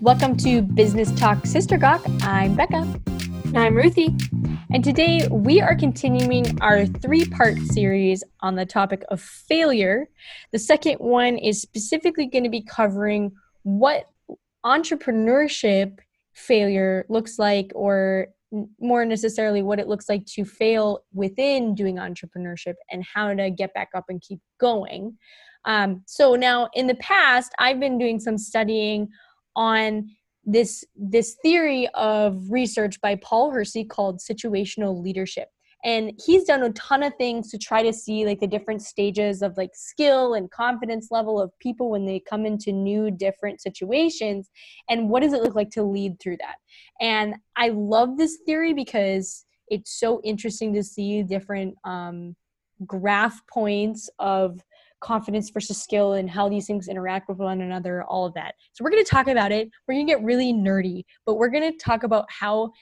Welcome to Business Talk Sister Gawk. I'm Becca. And I'm Ruthie. And today we are continuing our three part series on the topic of failure. The second one is specifically going to be covering what entrepreneurship failure looks like, or more necessarily, what it looks like to fail within doing entrepreneurship and how to get back up and keep going. Um, so now in the past, I've been doing some studying on this this theory of research by Paul Hersey called situational leadership. And he's done a ton of things to try to see like the different stages of like skill and confidence level of people when they come into new different situations and what does it look like to lead through that? And i love this theory because it's so interesting to see different um, graph points of confidence versus skill and how these things interact with one another, all of that. So we're going to talk about it. We're going to get really nerdy, but we're going to talk about how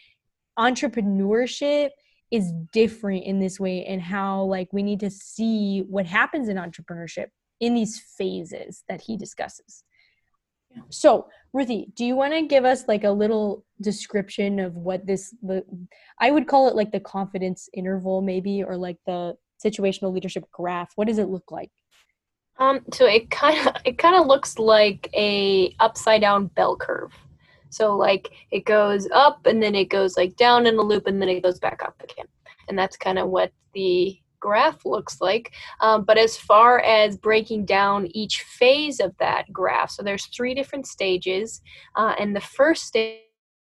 entrepreneurship is different in this way and how like we need to see what happens in entrepreneurship in these phases that he discusses. So, Ruthie, do you want to give us like a little description of what this the I would call it like the confidence interval maybe or like the situational leadership graph. What does it look like? Um, so it kind of it kind of looks like a upside down bell curve. So like it goes up and then it goes like down in a loop and then it goes back up again, and that's kind of what the graph looks like. Um, but as far as breaking down each phase of that graph, so there's three different stages, uh, and the first stage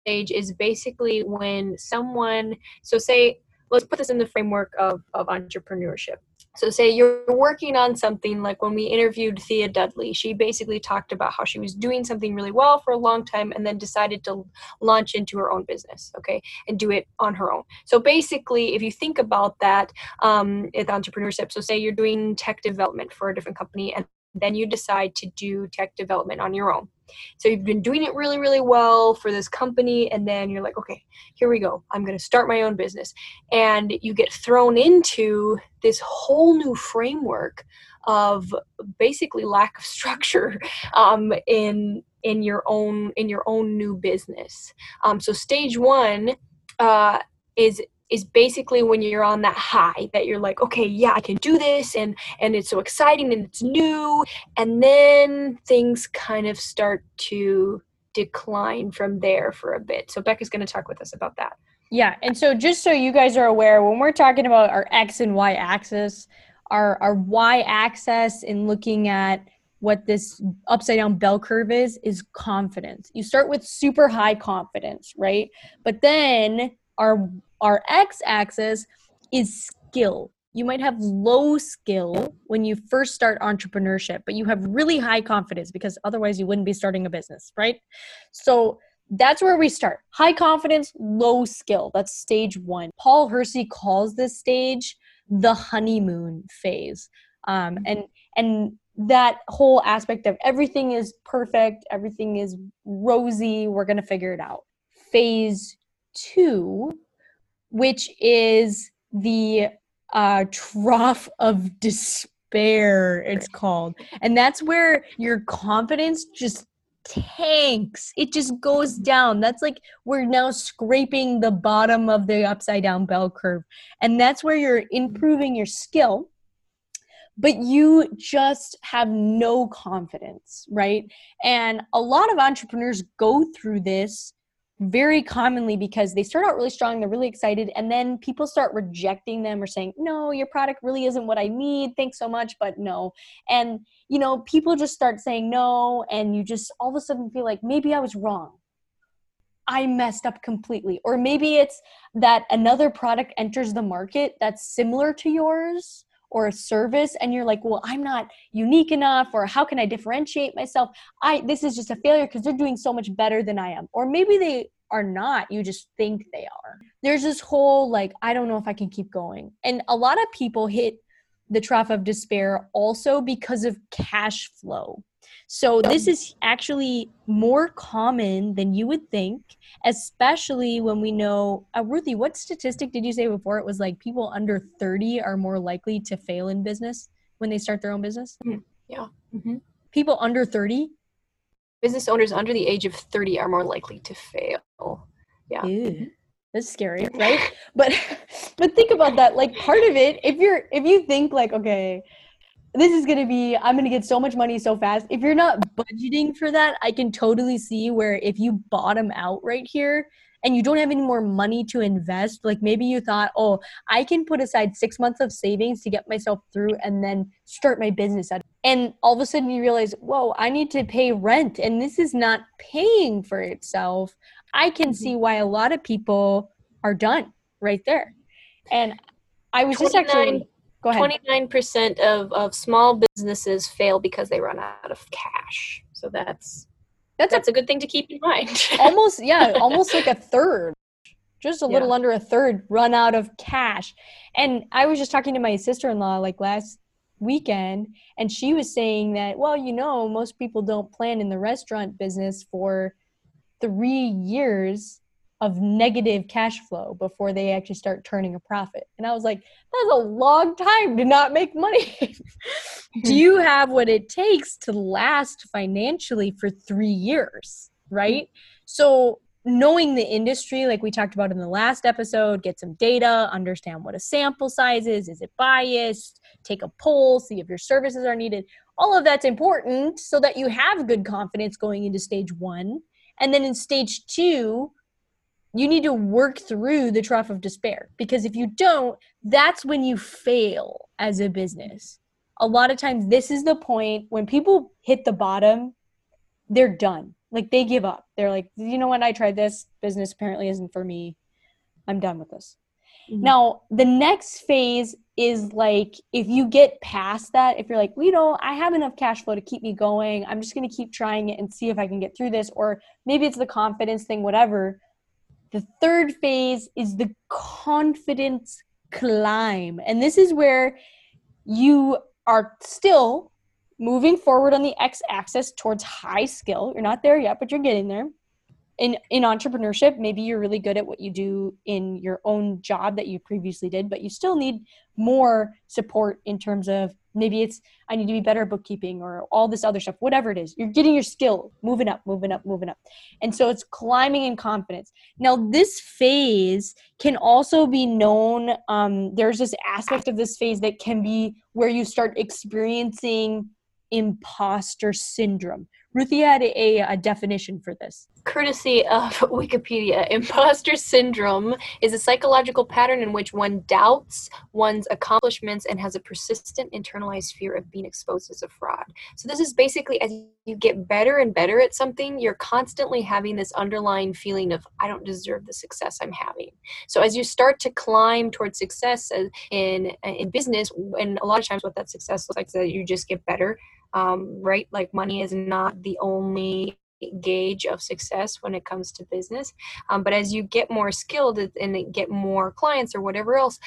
is basically when someone so say let's put this in the framework of, of entrepreneurship so, say you're working on something like when we interviewed Thea Dudley, she basically talked about how she was doing something really well for a long time and then decided to launch into her own business, okay, and do it on her own. So, basically, if you think about that um, with entrepreneurship, so say you're doing tech development for a different company and then you decide to do tech development on your own. So you've been doing it really, really well for this company, and then you're like, okay, here we go. I'm going to start my own business. And you get thrown into this whole new framework of basically lack of structure um, in in your own in your own new business. Um, so stage one uh, is is basically when you're on that high that you're like okay yeah i can do this and and it's so exciting and it's new. And then things kind of start to decline from there for a bit. So becca's going to talk with us about that. Yeah and so just so you guys are aware when we're talking about our x and y axis our our y axis in looking at what this upside down bell curve is is confidence. You start with super high confidence right? But then our our x-axis is skill. You might have low skill when you first start entrepreneurship but you have really high confidence because otherwise you wouldn't be starting a business right? So that's where we start. High confidence low skill. That's stage one. Paul hersey calls this stage the honeymoon phase. Um, and and that whole aspect of everything is perfect everything is rosy we're to figure it out. Phase two which is the uh, trough of despair, it's called. And that's where your confidence just tanks. It just goes down. That's like we're now scraping the bottom of the upside down bell curve. And that's where you're improving your skill, but you just have no confidence, right? And a lot of entrepreneurs go through this very commonly because they start out really strong, they're really excited, and then people start rejecting them or saying, No, your product really isn't what I need. Thanks so much, but no. And, you know, people just start saying no, and you just all of a sudden feel like maybe I was wrong. I messed up completely. Or maybe it's that another product enters the market that's similar to yours or a service and you're like well i'm not unique enough or how can i differentiate myself? I this is just a failure because they're doing so much better than i am. Or maybe they are not you just think they are. There's this whole like i don't know if i can keep going. And a lot of people hit the trough of despair also because of cash flow so this is actually more common than you would think, especially when we know. Uh, Ruthie, what statistic did you say before? It was like people under 30 are more likely to fail in business when they start their own business? Mm-hmm. Yeah. Mm-hmm. People under 30? business owners under the age of 30 are more likely to fail. Yeah. Ew. That's scary, right? but but think about that. Like part of it, if you're if you think like, okay, this is gonna be I'm gonna get so much money so fast. If you're not budgeting for that, I can totally see where if you bottom out right here and you don't have any more money to invest, like maybe you thought, oh, I can put aside six months of savings to get myself through and then start my business. And all of a sudden you realize, whoa, I need to pay rent and this is not paying for itself. I can mm-hmm. see why a lot of people are done right there. And I was just actually go ahead. 29% of, of small businesses fail because they run out of cash. So that's that's, that's a, a good thing to keep in mind. almost yeah, almost like a third. Just a little yeah. under a third run out of cash. And I was just talking to my sister-in-law like last weekend and she was saying that well, you know, most people don't plan in the restaurant business for three years of negative cash flow before they actually start turning a profit. And I was like, that's a long time to not make money. Do you have what it takes to last financially for three years? Right. So, knowing the industry, like we talked about in the last episode, get some data, understand what a sample size is. Is it biased? Take a poll, see if your services are needed. All of that's important so that you have good confidence going into stage one and then in stage two, you need to work through the trough of despair because if you don't, that's when you fail as a business. A lot of times, this is the point when people hit the bottom, they're done. Like they give up. They're like, you know what? I tried this. Business apparently isn't for me. I'm done with this. Mm-hmm. Now, the next phase is like if you get past that, if you're like, well, you know, I have enough cash flow to keep me going, I'm just going to keep trying it and see if I can get through this, or maybe it's the confidence thing, whatever. The third phase is the confidence climb. And this is where you are still moving forward on the x axis towards high skill. You're not there yet, but you're getting there in in entrepreneurship maybe you're really good at what you do in your own job that you previously did but you still need more support in terms of maybe it's i need to be better at bookkeeping or all this other stuff whatever it is. You're getting your skill moving up moving up moving up. And so it's climbing in confidence. Now this phase can also be known um, there's this aspect of this phase that can be where you start experiencing imposter syndrome Ruthie had a, a, definition for this. Courtesy of Wikipedia, imposter syndrome is a psychological pattern in which one doubts one's accomplishments and has a persistent internalized fear of being exposed as a fraud. So, this is basically as you get better and better at something, you're constantly having this underlying feeling of, I don't deserve the success I'm having. So, as you start to climb towards success uh, in, uh, in business, and a lot of times what that success looks like is that you just get better um, right? Like money is not the only gauge of success when it comes to business. Um, but as you get more skilled and get more clients or whatever else,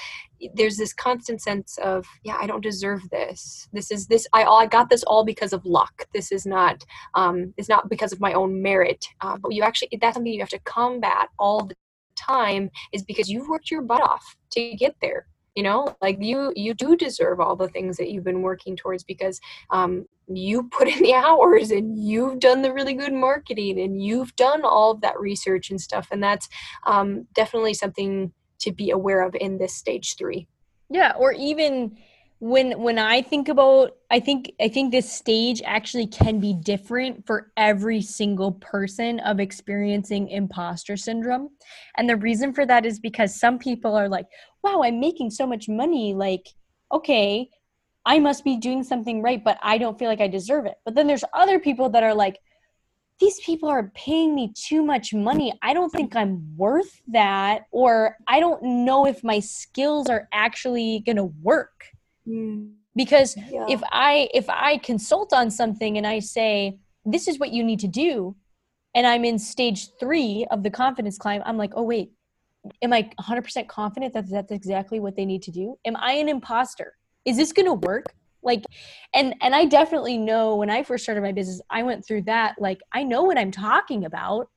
there's this constant sense of, yeah, I don't deserve this. This is this. I I got this all because of luck. This is not um, is not because of my own merit. Uh, but you actually that's something you have to combat all the time is because you've worked your butt off to get there you know like you you do deserve all the things that you've been working towards because um, you put in the hours and you've done the really good marketing and you've done all of that research and stuff. And that's um, definitely something to be aware of in this stage three. Yeah or even when when i think about i think i think this stage actually can be different for every single person of experiencing imposter syndrome and the reason for that is because some people are like wow i'm making so much money like okay i must be doing something right but i don't feel like i deserve it but then there's other people that are like these people are paying me too much money. I don't think I'm worth that, or I don't know if my skills are actually going to work. Mm. Because yeah. if I if I consult on something and I say this is what you need to do and I'm in stage 3 of the confidence climb, I'm like, "Oh wait, am I 100% confident that that's exactly what they need to do? Am I an imposter? Is this going to work?" like and and i definitely know when i first started my business i went through that like i know what i'm talking about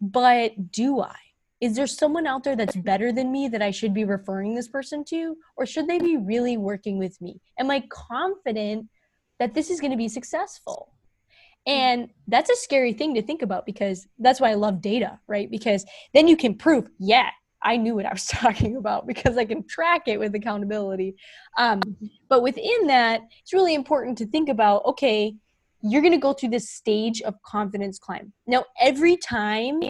but do i is there someone out there that's better than me that I should be referring this person to? Or should they be really working with me? Am I confident that this is going to be successful? And that's a scary thing to think about because that's why I love data, right? Because then you can prove, yeah, I knew what I was talking about because I can track it with accountability. Um, but within that, it's really important to think about okay, you're going to go through this stage of confidence climb. Now, every time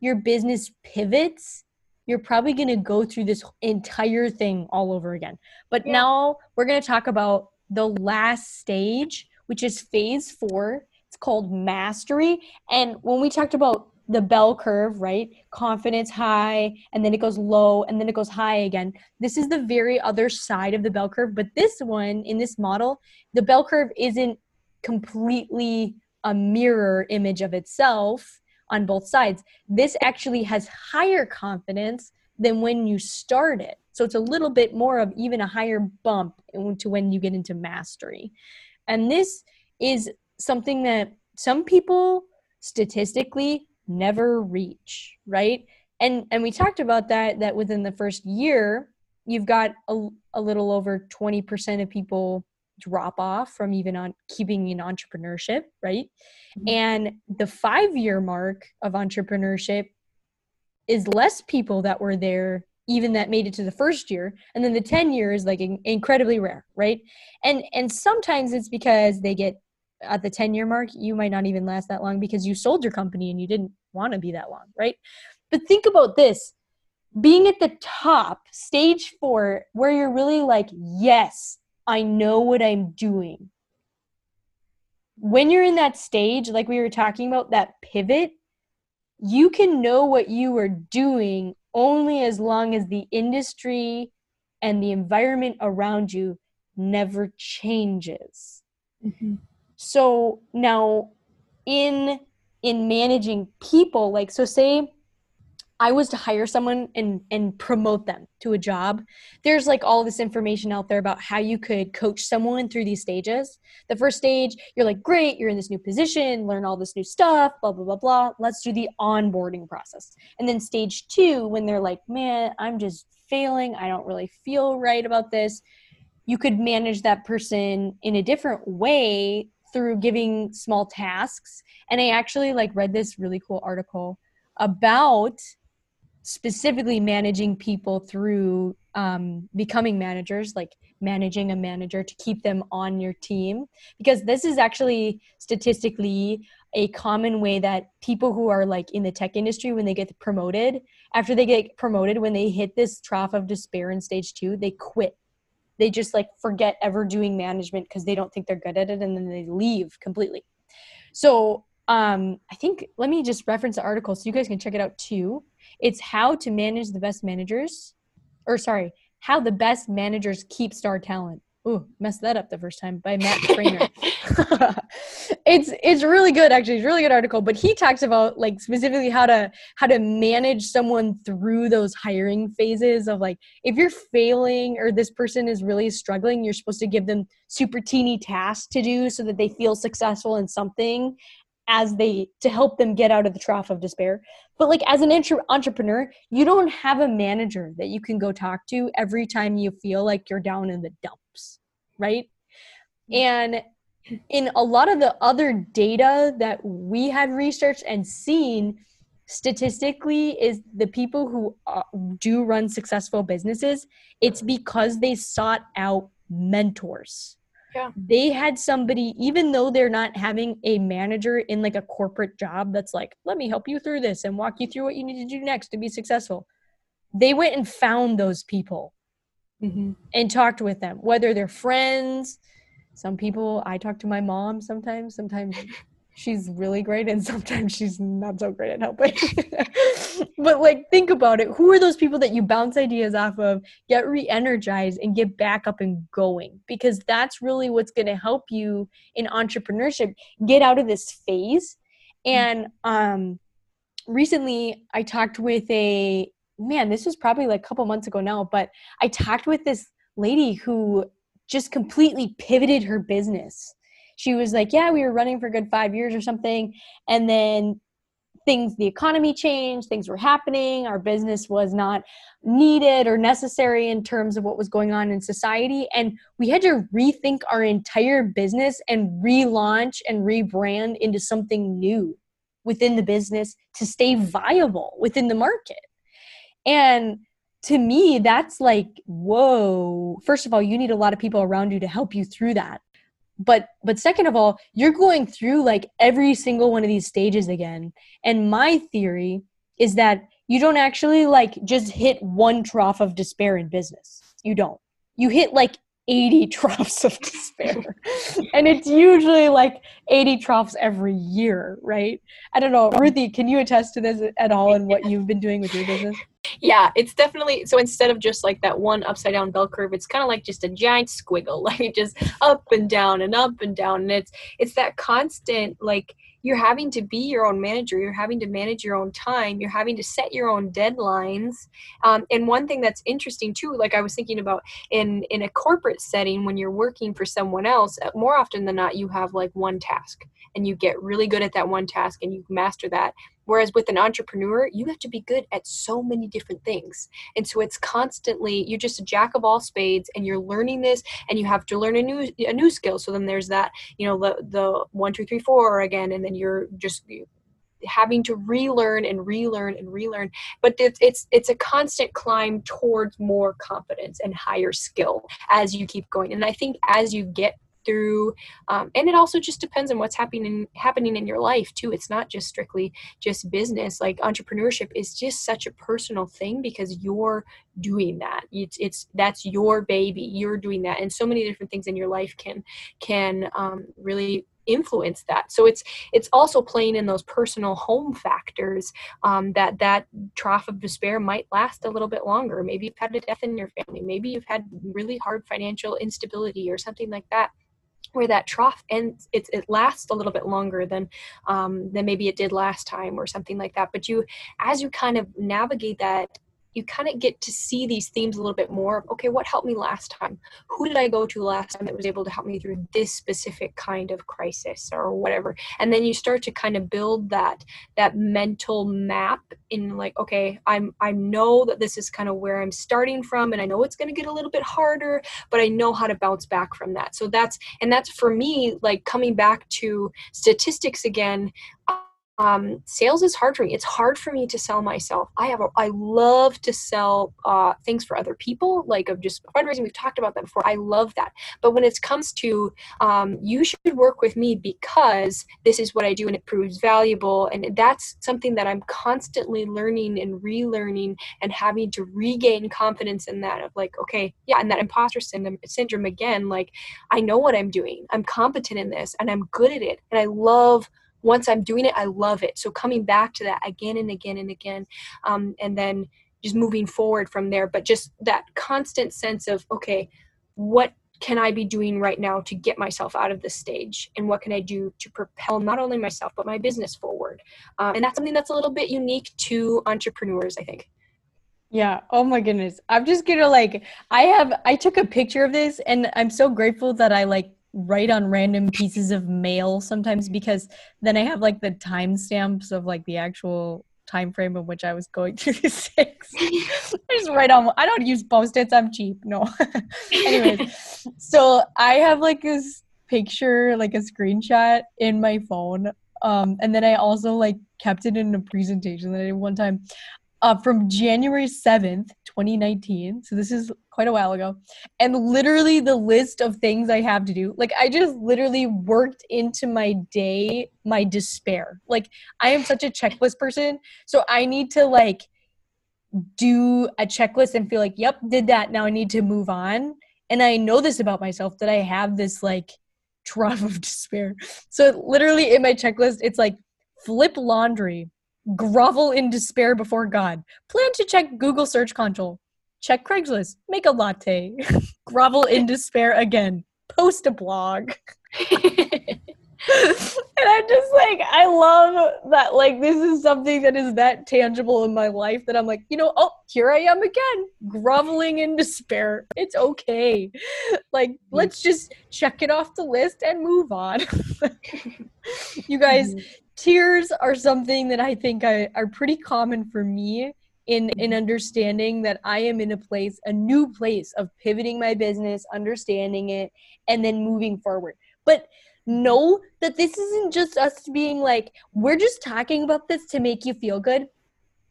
your business pivots, you're probably going to go through this entire thing all over again. But yeah. now we're going to talk about the last stage, which is phase four. It's called mastery. And when we talked about the bell curve, right? Confidence high, and then it goes low, and then it goes high again. This is the very other side of the bell curve. But this one, in this model, the bell curve isn't completely a mirror image of itself on both sides. This actually has higher confidence than when you start it. So it's a little bit more of even a higher bump to when you get into mastery. And this is something that some people statistically never reach, right? And and we talked about that that within the first year, you've got a, a little over 20% of people drop off from even on keeping in entrepreneurship, right? Mm-hmm. And the 5 year mark of entrepreneurship is less people that were there even that made it to the first year and then the 10 year is like in, incredibly rare right and and sometimes it's because they get at the 10 year mark you might not even last that long because you sold your company and you didn't want to be that long right but think about this being at the top stage 4 where you're really like yes I know what I'm doing. When you're in that stage, like we were talking about, that pivot, you can know what you are doing only as long as the industry and the environment around you never changes. Mm-hmm. So now in in managing people like so say I was to hire someone and and promote them to a job, there's like all this information out there about how you could coach someone through these stages. The first stage, you're like, great, you're in this new position, learn all this new stuff, blah blah blah blah. Let's do the onboarding process. And then stage two, when they're like, man, I'm just failing, I don't really feel right about this. You could manage that person in a different way through giving small tasks. And I actually like read this really cool article about specifically managing people through um, becoming managers, like managing a manager to keep them on your team. Because this is actually statistically a common way that people who are like in the tech industry, when they get promoted, after they get promoted, when they hit this trough of despair in stage two, they quit. They just like forget ever doing management because they don't think they're good at it and then they leave completely. So um, I think let me just reference the article so you guys can check it out too. It's how to manage the best managers, or sorry, how the best managers keep star talent. Ooh, messed that up the first time by Matt Trainer. it's it's really good actually. It's a really good article, but he talks about like specifically how to how to manage someone through those hiring phases of like if you're failing or this person is really struggling, you're supposed to give them super teeny tasks to do so that they feel successful in something as they to help them get out of the trough of despair. But like as an entre- entrepreneur you don't have a manager that you can go talk to every time you feel like you're down in the dumps right? And in a lot of the other data that we have researched and seen statistically is the people who uh, do run successful businesses it's because they sought out mentors yeah. They had somebody, even though they're not having a manager in like a corporate job that's like, let me help you through this and walk you through what you need to do next to be successful. They went and found those people mm-hmm. and talked with them, whether they're friends. Some people, I talk to my mom sometimes. Sometimes she's really great and sometimes she's not so great at helping. But like think about it. Who are those people that you bounce ideas off of get re-energized and get back up and going? Because that's really what's going to help you in entrepreneurship. Get out of this phase. And um recently i talked with a man this was probably like a couple months ago now but i talked with this lady who just completely pivoted her business she was like, Yeah, we were running for good five years or something. And then things the economy changed things were happening our business was not needed or necessary in terms of what was going on in society. And we had to rethink our entire business and relaunch and rebrand into something new within the business to stay viable within the market. And to me that's like whoa. First of all you need a lot of people around you to help you through that but but second of all you're going through like every single one of these stages again. And my theory is that you don't actually like just hit one trough of despair in business. You don't. You hit like 80 troughs of despair. And it's usually like 80 troughs every year right? I don't know. Ruthie can you attest to this at all and what you've been doing with your business yeah it's definitely so instead of just like that one upside down bell curve it's kind of like just a giant squiggle like just up and down and up and down and it's it's that constant like you're having to be your own manager you're having to manage your own time you're having to set your own deadlines um, and one thing that's interesting too like i was thinking about in in a corporate setting when you're working for someone else uh, more often than not you have like one task and you get really good at that one task and you master that Whereas with an entrepreneur, you have to be good at so many different things. And so it's constantly, you're just a jack of all spades and you're learning this and you have to learn a new, a new skill. So then there's that, you know, the, the one, two, three, four again, and then you're just having to relearn and relearn and relearn but it's, it's it's a constant climb towards more confidence and higher skill as you keep going and i think as you get through um, and it also just depends on what's happening happening in your life too. It's not just strictly just business. Like entrepreneurship is just such a personal thing because you're doing that. It's, it's that's your baby. You're doing that. And so many different things in your life can can um, really influence that. So it's it's also playing in those personal home factors um, that that trough of despair might last a little bit longer. Maybe you've had a death in your family. Maybe you've had really hard financial instability or something like that where that trough ends it, it lasts a little bit longer than um, than maybe it did last time or something like that. But you as you kind of navigate that you kind of get to see these themes a little bit more okay what helped me last time? Who did i go to last time that was able to help me through this specific kind of crisis or whatever? And then you start to kind of build that that mental map in like okay i'm i know that this is kind of where i'm starting from and i know it's going to get a little bit harder but i know how to bounce back from that. So that's and that's for me like coming back to statistics again um, sales is hard for me. It's hard for me to sell myself. I have a, I love to sell uh, things for other people, like of just fundraising. We've talked about that before. I love that. But when it comes to um, you should work with me because this is what I do and it proves valuable, and that's something that I'm constantly learning and relearning and having to regain confidence in that of like, okay, yeah, and that imposter syndrome, syndrome again. Like, I know what I'm doing. I'm competent in this, and I'm good at it, and I love once I'm doing it, I love it. So coming back to that again and again and again, um, and then just moving forward from there. But just that constant sense of, okay, what can I be doing right now to get myself out of this stage? And what can I do to propel not only myself, but my business forward? Uh, and that's something that's a little bit unique to entrepreneurs, I think. Yeah. Oh my goodness. I'm just gonna like I have I took a picture of this and I'm so grateful that I like write on random pieces of mail sometimes because then I have like the timestamps of like the actual time frame in which I was going through these things. I just write on. I don't use post-its. I'm cheap. No. Anyways, so I have like this picture, like a screenshot in my phone. Um, and then I also like kept it in a presentation that I did one time uh, from January 7th, 2019. So this is quite a while ago. And literally the list of things I have to do, like I just literally worked into my day my despair. Like I am such a checklist person. So I need to like do a checklist and feel like, yep, did that. Now I need to move on. And I know this about myself that I have this like trough of despair. So literally in my checklist, it's like flip laundry grovel in despair before God. Plan to check Google Search Console. Check Craigslist. Make a latte. grovel in despair again. Post a blog. and I'm just like, I love that. Like, this is something that is that tangible in my life that I'm like, you know, oh, here I am again, groveling in despair. It's okay. Like, let's just check it off the list and move on. you guys, mm-hmm. Tears are something that I think I, are pretty common for me in in mm-hmm. understanding that I am in a place, a new place of pivoting my business, understanding it, and then moving forward. But know that this isn't just us being like, we're just talking about this to make you feel good.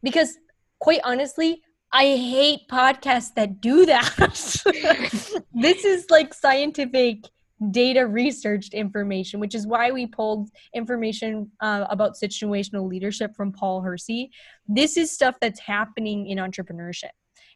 Because quite honestly, I hate podcasts that do that. this is like scientific data researched information, which is why we pulled information uh, about situational leadership from Paul Hersey. This is stuff that's happening in entrepreneurship.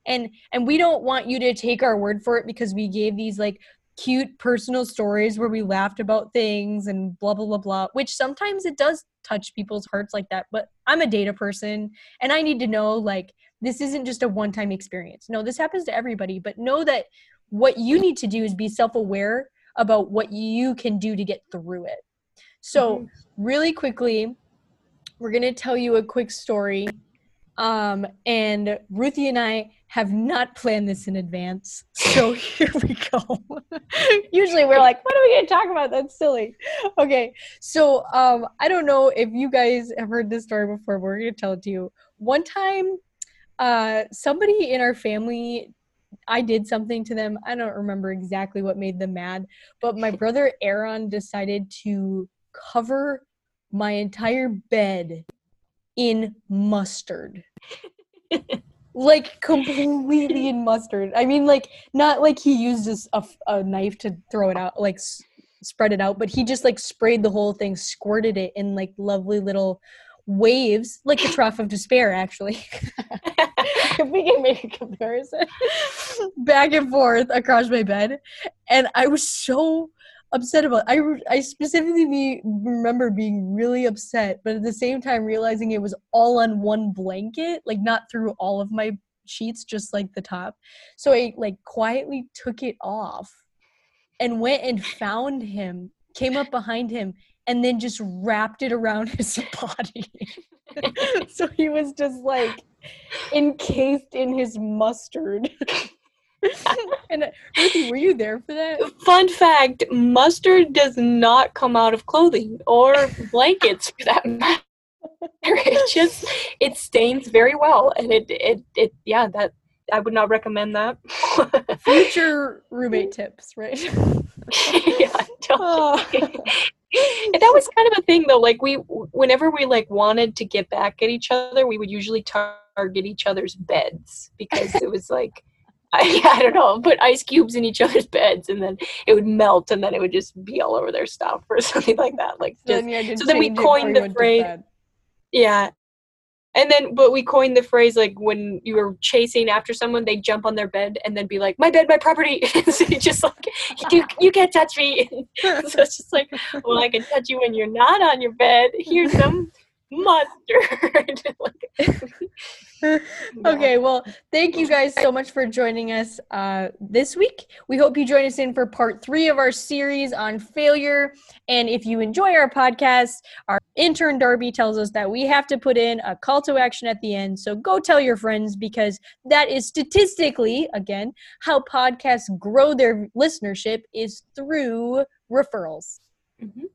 And and we don't want you to take our word for it because we gave these like cute personal stories where we laughed about things and blah blah blah blah, which sometimes it does touch people's hearts like that, but I'm a data person and I need to know like this isn't just a one-time experience. No, this happens to everybody, but know that what you need to do is be self-aware about what you can do to get through it. So, mm-hmm. really quickly, we're going to tell you a quick story. Um, and Ruthie and I have not planned this in advance. So here we go. Usually we're like, what are we going to talk about? That's silly. Okay. So um, I don't know if you guys have heard this story before, but we're going to tell it to you. One time, uh, somebody in our family I did something to them. I don't remember exactly what made them mad, but my brother Aaron decided to cover my entire bed in mustard. like completely in mustard. I mean, like not like he used a, a knife to throw it out, like s- spread it out, but he just like sprayed the whole thing, squirted it in like lovely little waves, like the trough of despair, actually. if we can make a comparison, back and forth across my bed, and I was so upset about. It. I I specifically remember being really upset, but at the same time realizing it was all on one blanket, like not through all of my sheets, just like the top. So I like quietly took it off and went and found him. Came up behind him and then just wrapped it around his body. so he was just like encased in his mustard. and uh, Ruthie, were you there for that? Fun fact: mustard does not come out of clothing or blankets for that matter. It just it stains very well, and it it it yeah that I would not recommend that. Future roommate tips, right? yeah, totally. Oh and that was kind of a thing though like we whenever we like wanted to get back at each other we would usually target each other's beds because it was like I, I don't know put ice cubes in each other's beds and then it would melt and then it would just be all over their stuff or something like that like just, so then, so then we coined the phrase yeah and then, but we coined the phrase like when you were chasing after someone, they jump on their bed and then be like, "My bed, my property." so you just like, you, you can't touch me. so it's just like, well, I can touch you when you're not on your bed. Here's some mustard. okay, well, thank you guys so much for joining us uh, this week. We hope you join us in for part three of our series on failure. And if you enjoy our podcast, our intern Darby tells us that we have to put in a call to action at the end. So go tell your friends because that is statistically, again, how podcasts grow their listenership is through referrals. Mm-hmm.